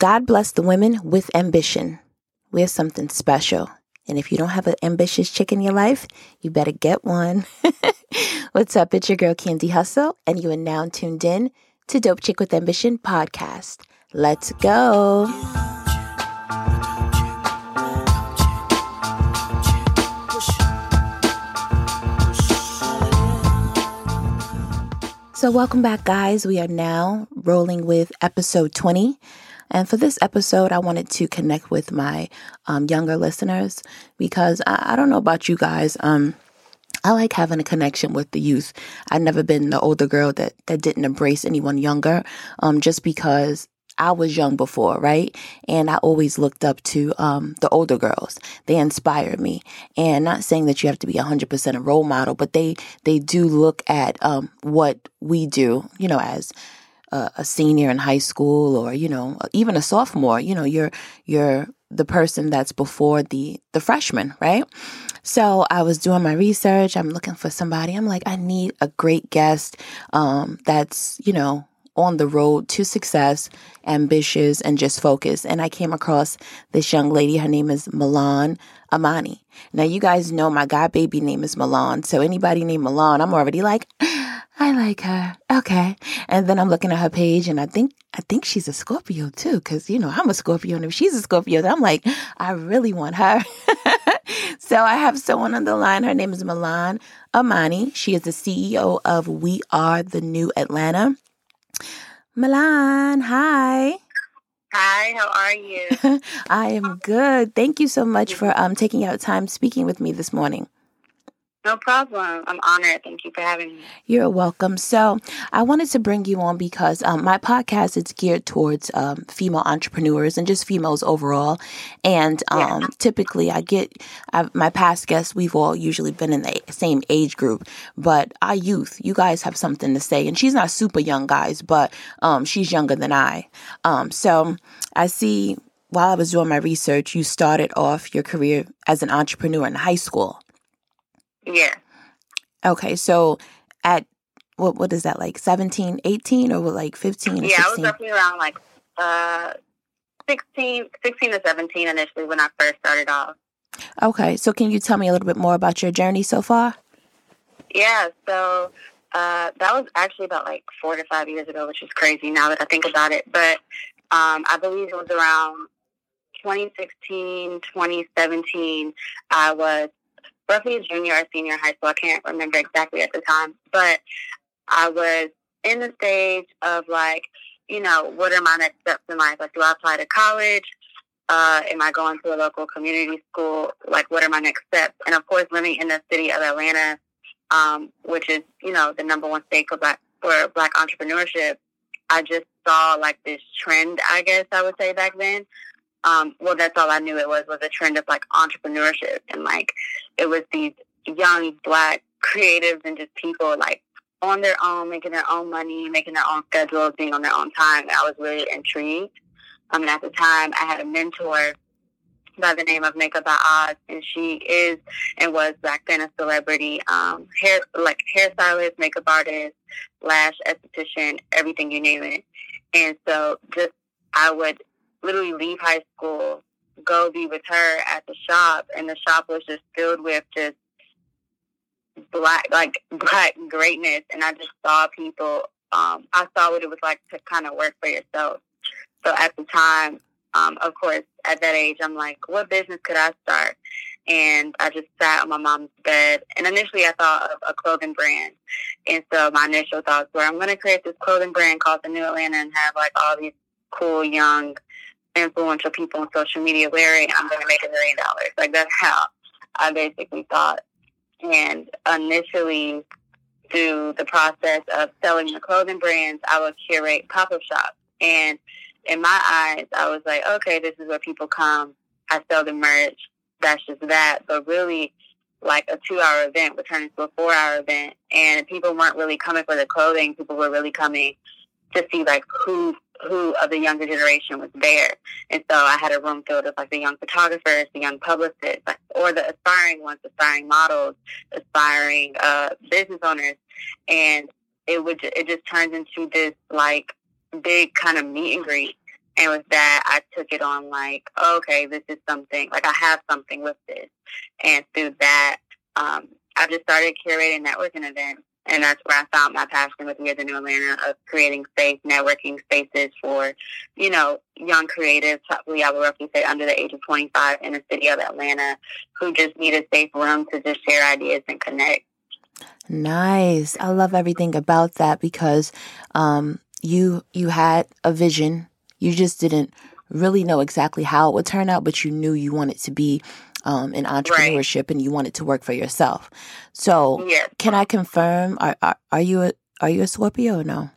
God bless the women with ambition. We're something special. And if you don't have an ambitious chick in your life, you better get one. What's up? It's your girl Candy Hustle, and you are now tuned in to Dope Chick with Ambition podcast. Let's go. So, welcome back, guys. We are now rolling with episode 20. And for this episode, I wanted to connect with my um, younger listeners because I, I, don't know about you guys. Um, I like having a connection with the youth. I've never been the older girl that, that didn't embrace anyone younger, um, just because I was young before, right? And I always looked up to um, the older girls. They inspired me. And not saying that you have to be 100% a role model, but they, they do look at um, what we do, you know, as a, a senior in high school or, you know, even a sophomore. You know, you're, you're the person that's before the, the freshman, right? So I was doing my research. I'm looking for somebody. I'm like, I need a great guest um, that's, you know, on the road to success, ambitious, and just focused. And I came across this young lady. Her name is Milan Amani. Now, you guys know my god baby name is Milan. So anybody named Milan, I'm already like, I like her. Okay. And then I'm looking at her page and I think, I think she's a Scorpio too. Cause you know, I'm a Scorpio and if she's a Scorpio, I'm like, I really want her. so I have someone on the line. Her name is Milan Amani. She is the CEO of We Are the New Atlanta. Milan, hi. Hi, how are you? I am good. Thank you so much for um, taking out time speaking with me this morning. No problem. I'm honored. Thank you for having me. You're welcome. So, I wanted to bring you on because um, my podcast is geared towards um, female entrepreneurs and just females overall. And um, yeah. typically, I get I've, my past guests. We've all usually been in the same age group, but our youth, you guys have something to say. And she's not super young, guys, but um, she's younger than I. Um, so, I see. While I was doing my research, you started off your career as an entrepreneur in high school. Yeah. Okay, so at what what is that like 17, 18 or like 15 Yeah, 16? I was definitely around like uh 16, 16 to 17 initially when I first started off. Okay, so can you tell me a little bit more about your journey so far? Yeah, so uh, that was actually about like four to five years ago, which is crazy now that I think about it. But um, I believe it was around 2016, 2017. I was roughly junior or senior high school. I can't remember exactly at the time, but I was in the stage of like, you know, what are my next steps in life? Like, do I apply to college? Uh, am I going to a local community school? Like, what are my next steps? And of course, living in the city of Atlanta, um, which is, you know, the number one state for black, for black entrepreneurship, I just saw like this trend, I guess I would say back then. Um, well, that's all I knew it was, was a trend of like entrepreneurship and like it was these young black creatives and just people like on their own, making their own money, making their own schedules, being on their own time. And I was really intrigued. Um, and at the time, I had a mentor by the name of Makeup by Oz, and she is and was back then a celebrity, um, hair like hairstylist, makeup artist, lash esthetician, everything you name it. And so, just I would literally leave high school, go be with her at the shop, and the shop was just filled with just black, like black greatness. And I just saw people. Um, I saw what it was like to kind of work for yourself. So at the time, um, of course, at that age, I'm like, what business could I start? And I just sat on my mom's bed. And initially, I thought of a clothing brand. And so my initial thoughts were, I'm going to create this clothing brand called the New Atlanta and have like all these cool young influential people on social media Larry, I'm going to make a million dollars. Like that's how I basically thought. And initially, through the process of selling the clothing brands, I would curate pop up shops. And in my eyes, I was like, okay, this is where people come. I sell the merch. That's just that. But really, like a two hour event would turn into a four hour event. And people weren't really coming for the clothing. People were really coming to see like who who of the younger generation was there. And so I had a room filled with like the young photographers, the young publicists, or the aspiring ones, aspiring models, aspiring uh, business owners. And it would it just turns into this like big kind of meet and greet. And with that, I took it on like, okay, this is something, like I have something with this. And through that, um, I just started curating networking events. And that's where I found my passion with We Are the New Atlanta of creating safe networking spaces for, you know, young creatives, probably I would roughly say under the age of 25 in the city of Atlanta, who just need a safe room to just share ideas and connect. Nice. I love everything about that because um, you you had a vision. You just didn't really know exactly how it would turn out, but you knew you wanted to be um, in entrepreneurship right. and you wanted to work for yourself. So, yes. can I confirm? Are, are, are you a are you a Scorpio or no?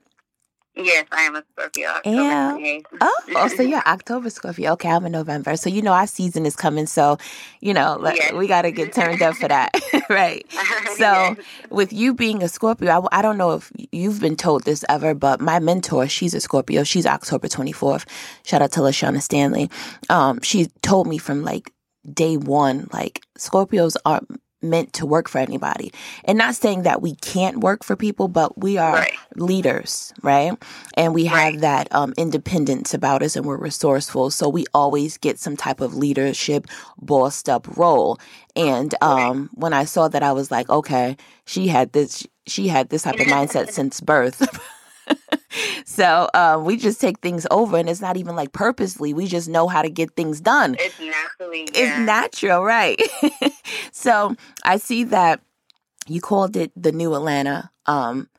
Yes, I am a Scorpio. yeah. Oh, oh, so you're October Scorpio. Okay, I'm a November. So you know our season is coming. So, you know, yes. we got to get turned up for that, right? So, yes. with you being a Scorpio, I, I don't know if you've been told this ever, but my mentor, she's a Scorpio. She's October 24th. Shout out to Lashana Stanley. Um, she told me from like day one, like Scorpios are meant to work for anybody. And not saying that we can't work for people, but we are right. leaders, right? And we have that um, independence about us and we're resourceful. So we always get some type of leadership, bossed up role. And um, right. when I saw that, I was like, okay, she had this, she had this type of mindset since birth. so uh, we just take things over, and it's not even like purposely. We just know how to get things done. It's naturally. Yeah. It's natural, right? so I see that you called it the New Atlanta. Um,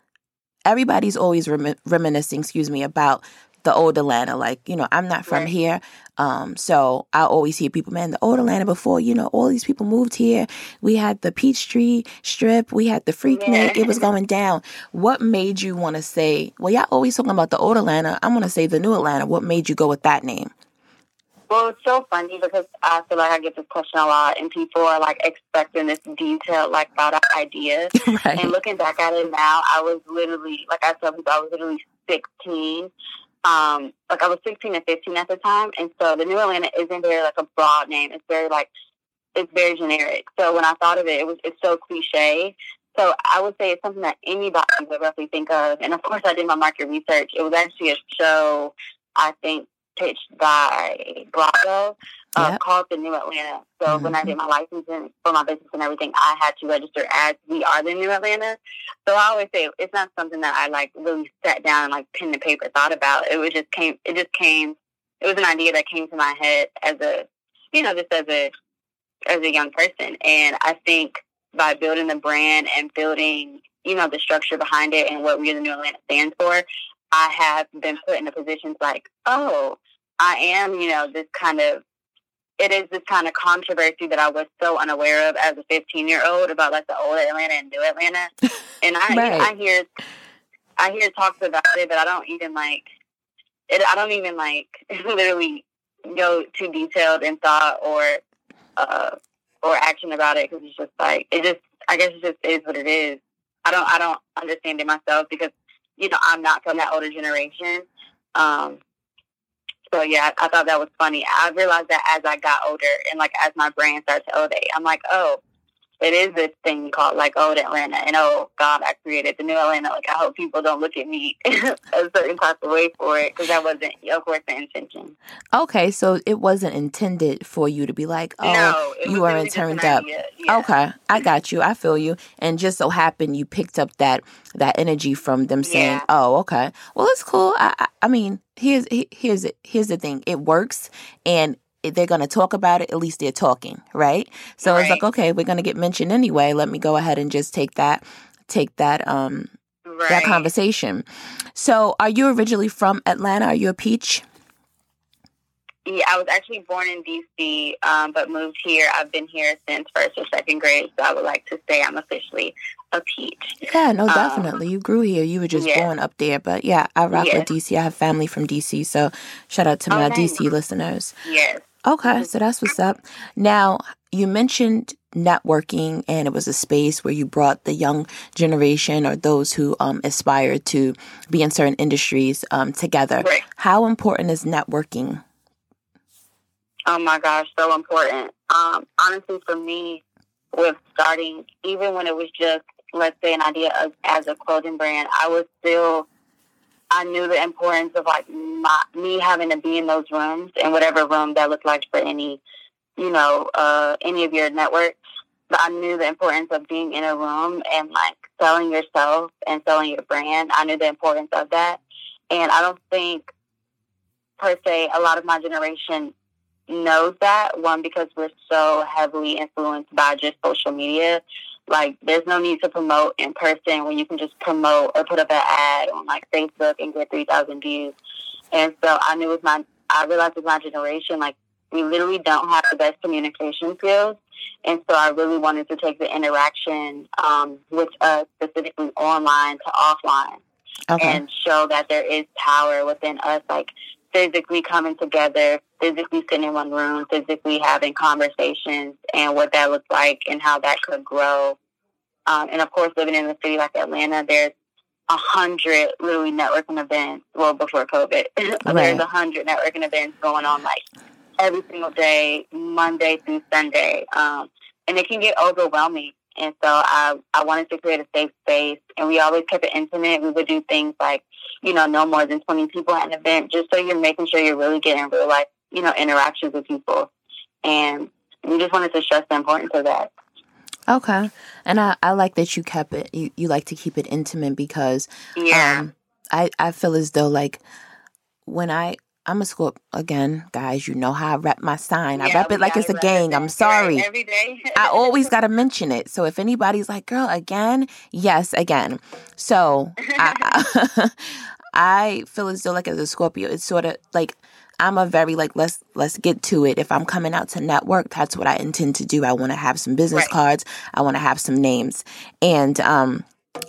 everybody's always rem- reminiscing, excuse me, about the old Atlanta. Like, you know, I'm not from right. here. Um, so I always hear people, man, the old Atlanta before, you know, all these people moved here. We had the Peachtree Strip, we had the Freaknik, yeah. it was going down. What made you want to say, well, y'all always talking about the old Atlanta. I'm going to say the new Atlanta. What made you go with that name? Well, it's so funny because I feel like I get this question a lot, and people are like expecting this detailed, like thought out idea. right. And looking back at it now, I was literally, like I people, I was literally 16 um, like I was 16 and 15 at the time, and so the New Atlanta isn't very like a broad name. It's very like it's very generic. So when I thought of it, it was it's so cliche. So I would say it's something that anybody would roughly think of. And of course, I did my market research. It was actually a show I think pitched by Bravo uh, yep. called the New Atlanta. So mm-hmm. when I did my licensing for my business and everything, I had to register as we are the New Atlanta. So I always say it's not something that I like really sat down and like pen and paper thought about. It was just came. It just came. It was an idea that came to my head as a, you know, just as a as a young person. And I think by building the brand and building, you know, the structure behind it and what we the New Atlanta stands for, I have been put in a position like, oh, I am, you know, this kind of it is this kind of controversy that I was so unaware of as a 15 year old about like the old Atlanta and new Atlanta. And I, right. I hear, I hear talks about it, but I don't even like it. I don't even like literally go too detailed in thought or, uh, or action about it because it's just like, it just, I guess it just is what it is. I don't, I don't understand it myself because, you know, I'm not from that older generation. Um, so yeah, I thought that was funny. I realized that as I got older and like as my brain started to elevate, I'm like, oh, it is this thing called like oh, old Atlanta, and oh God, I created the new Atlanta. Like I hope people don't look at me a certain type of way for it because that wasn't, of course, the intention. Okay, so it wasn't intended for you to be like, oh, no, you weren't turned up. Yeah. Okay, I got you. I feel you. And just so happened you picked up that that energy from them saying, yeah. oh, okay, well, it's cool. I, I, I mean, here's here's here's the thing. It works, and they're going to talk about it, at least they're talking, right? So right. it's like, okay, we're going to get mentioned anyway. Let me go ahead and just take that, take that, um, right. that conversation. So, are you originally from Atlanta? Are you a peach? Yeah, I was actually born in DC, um, but moved here. I've been here since first or second grade, so I would like to say I'm officially a peach. Yeah, no, um, definitely. Um, you grew here. You were just yeah. born up there, but yeah, I rock with DC. I have family from DC, so shout out to my okay. DC listeners. Yes. Okay, so that's what's up. Now, you mentioned networking, and it was a space where you brought the young generation or those who um, aspire to be in certain industries um, together. Right. How important is networking? Oh my gosh, so important. Um, honestly, for me, with starting, even when it was just, let's say, an idea of, as a clothing brand, I was still I knew the importance of like my, me having to be in those rooms and whatever room that looked like for any, you know, uh, any of your networks. But I knew the importance of being in a room and like selling yourself and selling your brand. I knew the importance of that. And I don't think per se a lot of my generation knows that. One, because we're so heavily influenced by just social media. Like, there's no need to promote in person when you can just promote or put up an ad on like Facebook and get 3,000 views. And so I knew with my, I realized with my generation, like, we literally don't have the best communication skills. And so I really wanted to take the interaction um, with us, specifically online to offline, okay. and show that there is power within us. Like, physically coming together, physically sitting in one room, physically having conversations, and what that looks like and how that could grow. Um, and of course, living in a city like Atlanta, there's a hundred literally networking events. Well, before COVID, right. there's a hundred networking events going on like every single day, Monday through Sunday, um, and it can get overwhelming. And so I, I wanted to create a safe space, and we always kept it intimate. We would do things like you know, no more than 20 people at an event, just so you're making sure you're really getting real life, you know, interactions with people. And we just wanted to stress the importance of that. Okay. And I, I like that you kept it, you, you like to keep it intimate because yeah. Um, I, I feel as though like when I, I'm a school again, guys. You know how I rep my sign. Yeah, I rep it like it's a gang. I'm sorry. Every day. I always got to mention it. So if anybody's like, "Girl, again," yes, again. So I, I feel as though like as a Scorpio, it's sort of like I'm a very like let's let's get to it. If I'm coming out to network, that's what I intend to do. I want to have some business right. cards. I want to have some names, and um,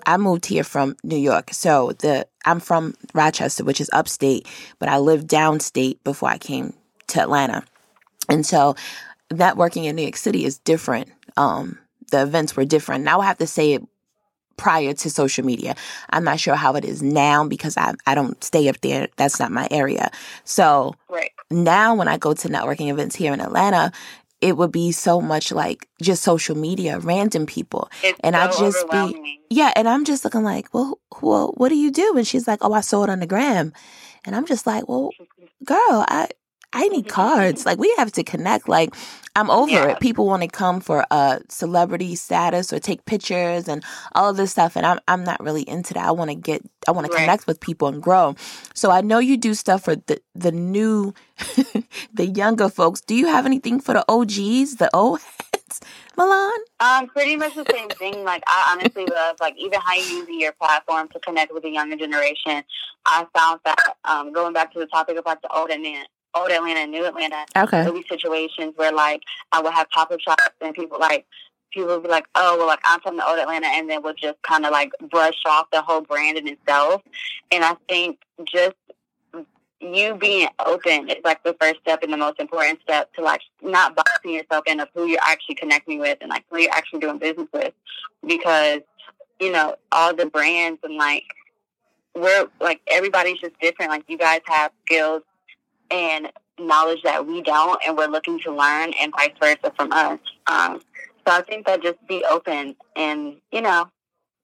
I moved here from New York. So the I'm from Rochester, which is upstate, but I lived downstate before I came to Atlanta. And so networking in New York City is different. Um, the events were different. Now I have to say it prior to social media. I'm not sure how it is now because I I don't stay up there. That's not my area. So right. now when I go to networking events here in Atlanta, it would be so much like just social media, random people. It's and so I just be Yeah, and I'm just looking like, well, well, what do you do? And she's like, Oh, I saw it on the gram. And I'm just like, Well, girl, I I need cards. Like we have to connect. Like I'm over yeah. it. People want to come for a celebrity status or take pictures and all of this stuff, and I'm I'm not really into that. I want to get, I want right. to connect with people and grow. So I know you do stuff for the the new, the younger folks. Do you have anything for the OGs, the old heads, Milan? Um, pretty much the same thing. Like I honestly love like even how you use your platform to connect with the younger generation. I found that um, going back to the topic about the old and old Atlanta and new Atlanta. Okay. There'll be situations where like I would have pop up shops and people like people would be like, Oh, well like I'm from the old Atlanta and then would just kinda like brush off the whole brand in itself. And I think just you being open is like the first step and the most important step to like not boxing yourself in of who you're actually connecting with and like who you're actually doing business with. Because, you know, all the brands and like we're like everybody's just different. Like you guys have skills and knowledge that we don't, and we're looking to learn, and vice versa from us. Um, so I think that just be open and you know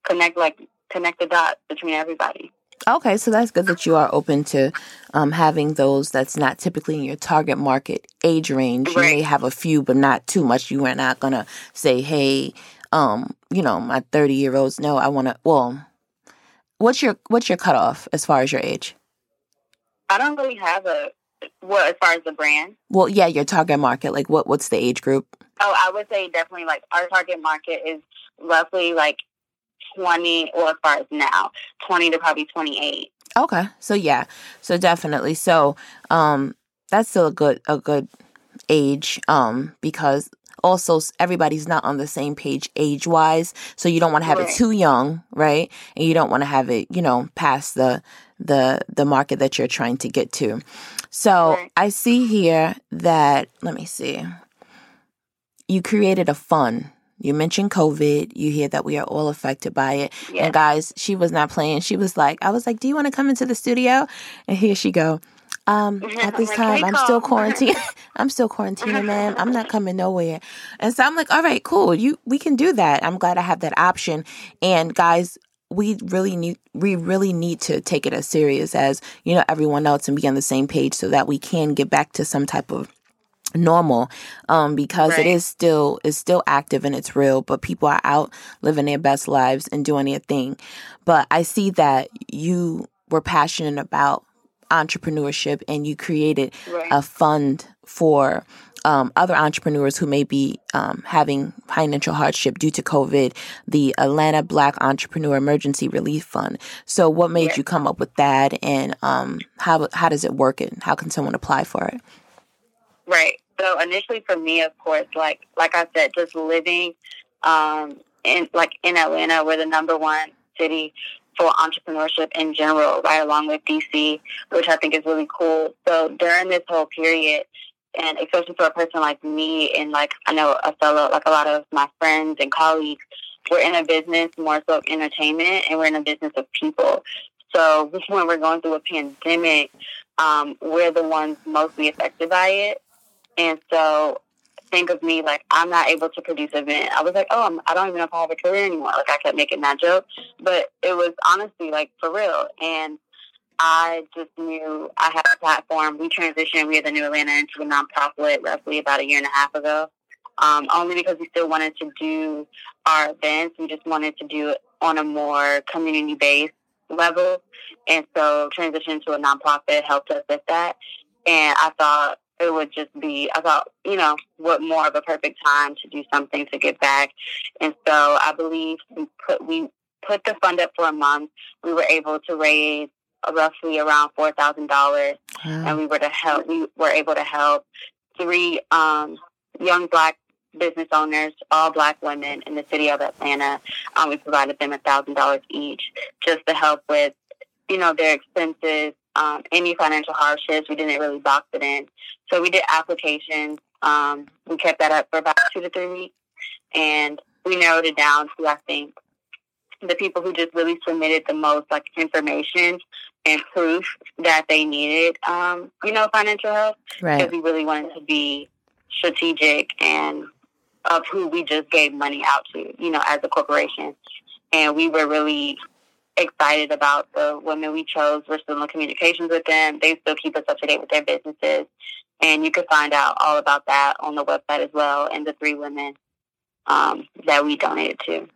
connect like connect the dots between everybody. Okay, so that's good that you are open to um, having those that's not typically in your target market age range. Right. You may have a few, but not too much. You are not gonna say, "Hey, um, you know, my thirty year olds." No, I want to. Well, what's your what's your cutoff as far as your age? I don't really have a what as far as the brand? Well, yeah, your target market. Like, what what's the age group? Oh, I would say definitely like our target market is roughly like twenty, or as far as now, twenty to probably twenty eight. Okay, so yeah, so definitely, so um, that's still a good a good age um because also everybody's not on the same page age wise so you don't want to have right. it too young right and you don't want to have it you know past the the the market that you're trying to get to so right. I see here that, let me see, you created a fund. You mentioned COVID. You hear that we are all affected by it. Yeah. And guys, she was not playing. She was like, I was like, do you want to come into the studio? And here she go. Um, at this time, I'm still quarantined. I'm still quarantining, man. I'm not coming nowhere. And so I'm like, all right, cool. You, we can do that. I'm glad I have that option. And guys, we really need we really need to take it as serious as you know everyone else and be on the same page so that we can get back to some type of normal um, because right. it is still is still active and it's real but people are out living their best lives and doing their thing but i see that you were passionate about entrepreneurship and you created right. a fund for um, other entrepreneurs who may be um, having financial hardship due to COVID, the Atlanta Black Entrepreneur Emergency Relief Fund. So, what made yeah. you come up with that, and um, how how does it work, and how can someone apply for it? Right. So initially, for me, of course, like like I said, just living um, in like in Atlanta, we're the number one city for entrepreneurship in general, right along with DC, which I think is really cool. So during this whole period, and especially for a person like me, and like I know a fellow, like a lot of my friends and colleagues, we're in a business more so entertainment, and we're in a business of people. So when we're going through a pandemic, um, we're the ones mostly affected by it. And so think of me like I'm not able to produce event. I was like, oh, I'm, I don't even know if I have a career anymore. Like I kept making that joke, but it was honestly like for real. And I just knew I had a platform. We transitioned. We had the New Atlanta into a nonprofit roughly about a year and a half ago. Um, only because we still wanted to do our events. We just wanted to do it on a more community based level. And so transition to a nonprofit helped us with that. And I thought it would just be, I thought, you know, what more of a perfect time to do something to give back. And so I believe we put, we put the fund up for a month. We were able to raise roughly around four thousand dollars, and we were to help. We were able to help three um, young black business owners, all black women in the city of Atlanta. Um, we provided them a thousand dollars each just to help with, you know, their expenses, um, any financial hardships. We didn't really box it in. So we did applications. Um, we kept that up for about two to three weeks. And we narrowed it down to, I think, the people who just really submitted the most like information and proof that they needed, um, you know, financial help. Right. Because we really wanted to be strategic and of who we just gave money out to, you know, as a corporation. And we were really excited about the women we chose. We're still in communications with them. They still keep us up to date with their businesses. And you can find out all about that on the website as well and the three women um, that we donated to.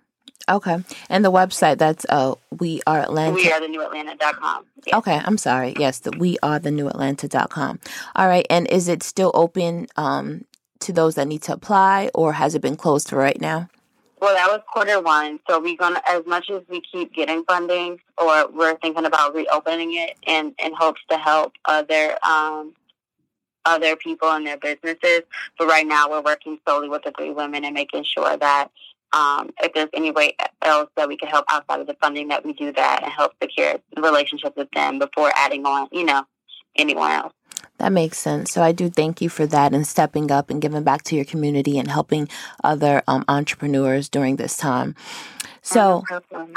Okay. And the website that's uh we are Atlanta We are the new Atlanta.com. Yes. Okay, I'm sorry. Yes, the we are the new Atlanta.com. All right. And is it still open um to those that need to apply or has it been closed for right now? Well, that was quarter one. So we're gonna, as much as we keep getting funding, or we're thinking about reopening it in in hopes to help other um, other people and their businesses. But right now, we're working solely with the three women and making sure that um, if there's any way else that we can help outside of the funding, that we do that and help secure relationships with them before adding on, you know, anyone else. That makes sense. So I do thank you for that and stepping up and giving back to your community and helping other um, entrepreneurs during this time. So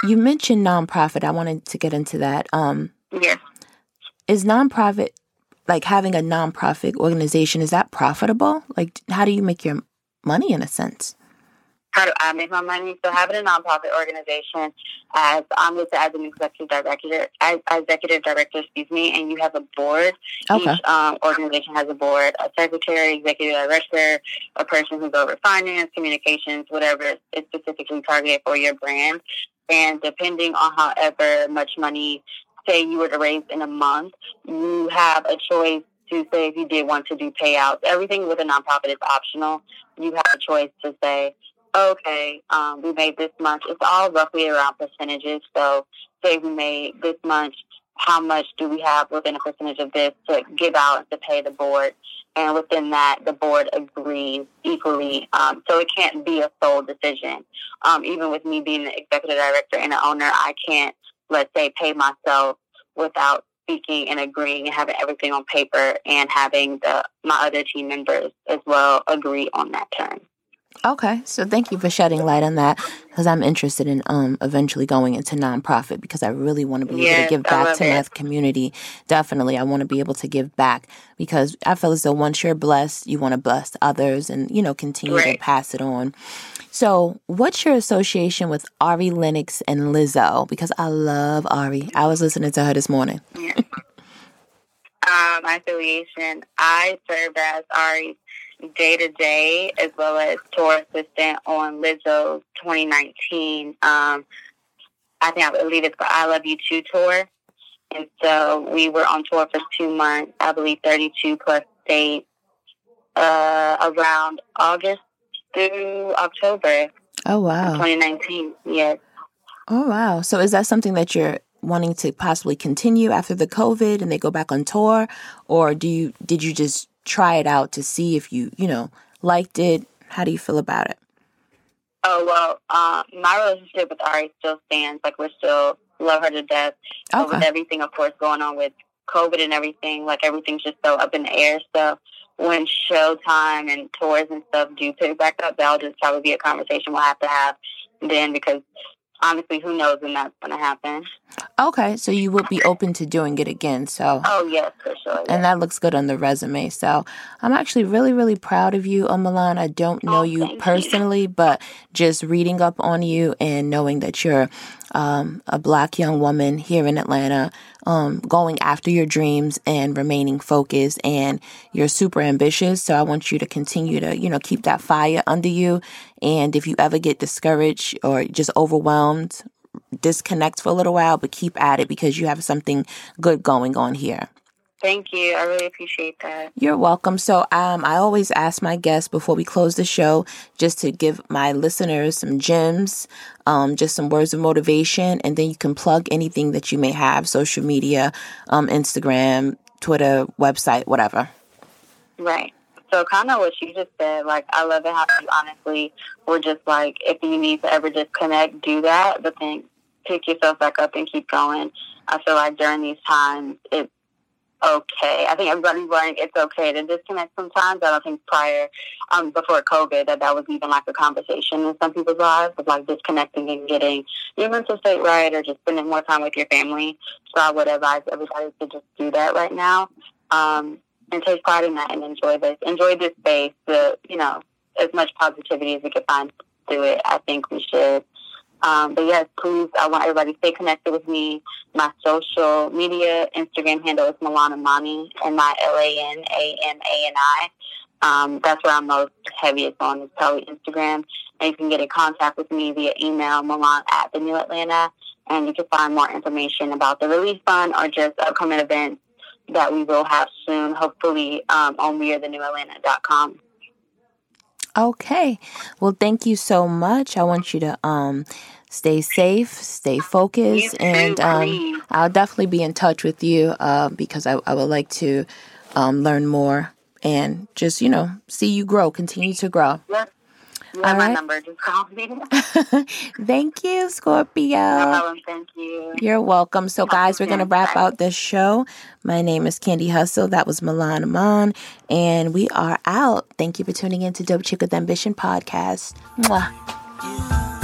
you mentioned nonprofit. I wanted to get into that. Um, yes. Is nonprofit like having a nonprofit organization? Is that profitable? Like, how do you make your money in a sense? How do I make my money? So having a nonprofit organization as I'm listed as an executive director, as executive director, excuse me, and you have a board. Okay. Each um, organization has a board, a secretary, executive director, a person who's over finance, communications, whatever is specifically targeted for your brand. And depending on however much money, say you were to raise in a month, you have a choice to say if you did want to do payouts. Everything with a nonprofit is optional. You have a choice to say, okay, um, we made this much. It's all roughly around percentages. So say we made this much, how much do we have within a percentage of this to give out to pay the board? And within that, the board agrees equally. Um, so it can't be a sole decision. Um, even with me being the executive director and the owner, I can't, let's say, pay myself without speaking and agreeing and having everything on paper and having the my other team members as well agree on that term. Okay, so thank you for shedding light on that because I'm interested in um eventually going into nonprofit because I really want to be able to give back to my community. Definitely, I want to be able to give back because I feel as though once you're blessed, you want to bless others and you know continue right. to pass it on. So, what's your association with Ari Lennox and Lizzo? Because I love Ari. I was listening to her this morning. Yeah. uh, my affiliation, I served as Ari's day to day as well as tour assistant on Lizzo's 2019. Um, I think I believe it's the I Love You Too tour. And so we were on tour for two months, I believe 32 plus dates, uh, around August through October. Oh, wow. 2019, yes. Oh, wow. So is that something that you're wanting to possibly continue after the COVID and they go back on tour? Or do you, did you just try it out to see if you, you know, liked it? How do you feel about it? Oh well, uh, my relationship with Ari still stands. Like we're still love her to death. Okay. But with everything, of course, going on with COVID and everything, like everything's just so up in the air. So when showtime and tours and stuff do pick back up, that'll just probably be a conversation we'll have to have then because honestly, who knows when that's going to happen. Okay, so you would be open to doing it again. So Oh, yes, for sure. And that looks good on the resume. So I'm actually really, really proud of you, Milan. I don't oh, know oh, you personally, you. but just reading up on you and knowing that you're um, a black young woman here in Atlanta, um, going after your dreams and remaining focused. And you're super ambitious. So I want you to continue to, you know, keep that fire under you. And if you ever get discouraged or just overwhelmed, disconnect for a little while, but keep at it because you have something good going on here. Thank you. I really appreciate that. You're welcome. So, um, I always ask my guests before we close the show just to give my listeners some gems, um, just some words of motivation, and then you can plug anything that you may have social media, um, Instagram, Twitter, website, whatever. Right. So, kind of what you just said, like, I love it how you honestly were just like, if you need to ever disconnect, do that, but then pick yourself back up and keep going. I feel like during these times, it's okay. I think everybody's learning it's okay to disconnect sometimes. I don't think prior, um, before COVID, that that was even like a conversation in some people's lives of like disconnecting and getting your mental state right or just spending more time with your family. So I would advise everybody to just do that right now. Um, and take pride in that and enjoy this. Enjoy this space. The, you know, as much positivity as we can find through it. I think we should um, but yes, please, I want everybody to stay connected with me. My social media Instagram handle is Milana Amani, and my L A N A M A N I. Um, that's where I'm most heaviest on is probably Instagram. And you can get in contact with me via email, Milan at the New Atlanta, and you can find more information about the Relief Fund or just upcoming events that we will have soon, hopefully um, on wearethenewAtlanta.com. Okay. Well, thank you so much. I want you to um stay safe, stay focused, and um, I'll definitely be in touch with you uh, because I, I would like to um, learn more and just you know see you grow, continue to grow. You have my number. Just call me. thank you, Scorpio. No problem. Thank you. You're welcome. So, guys, we're going to wrap out this show. My name is Candy Hustle. That was Milan Amon. And we are out. Thank you for tuning in to Dope Chick with Ambition podcast. Mwah.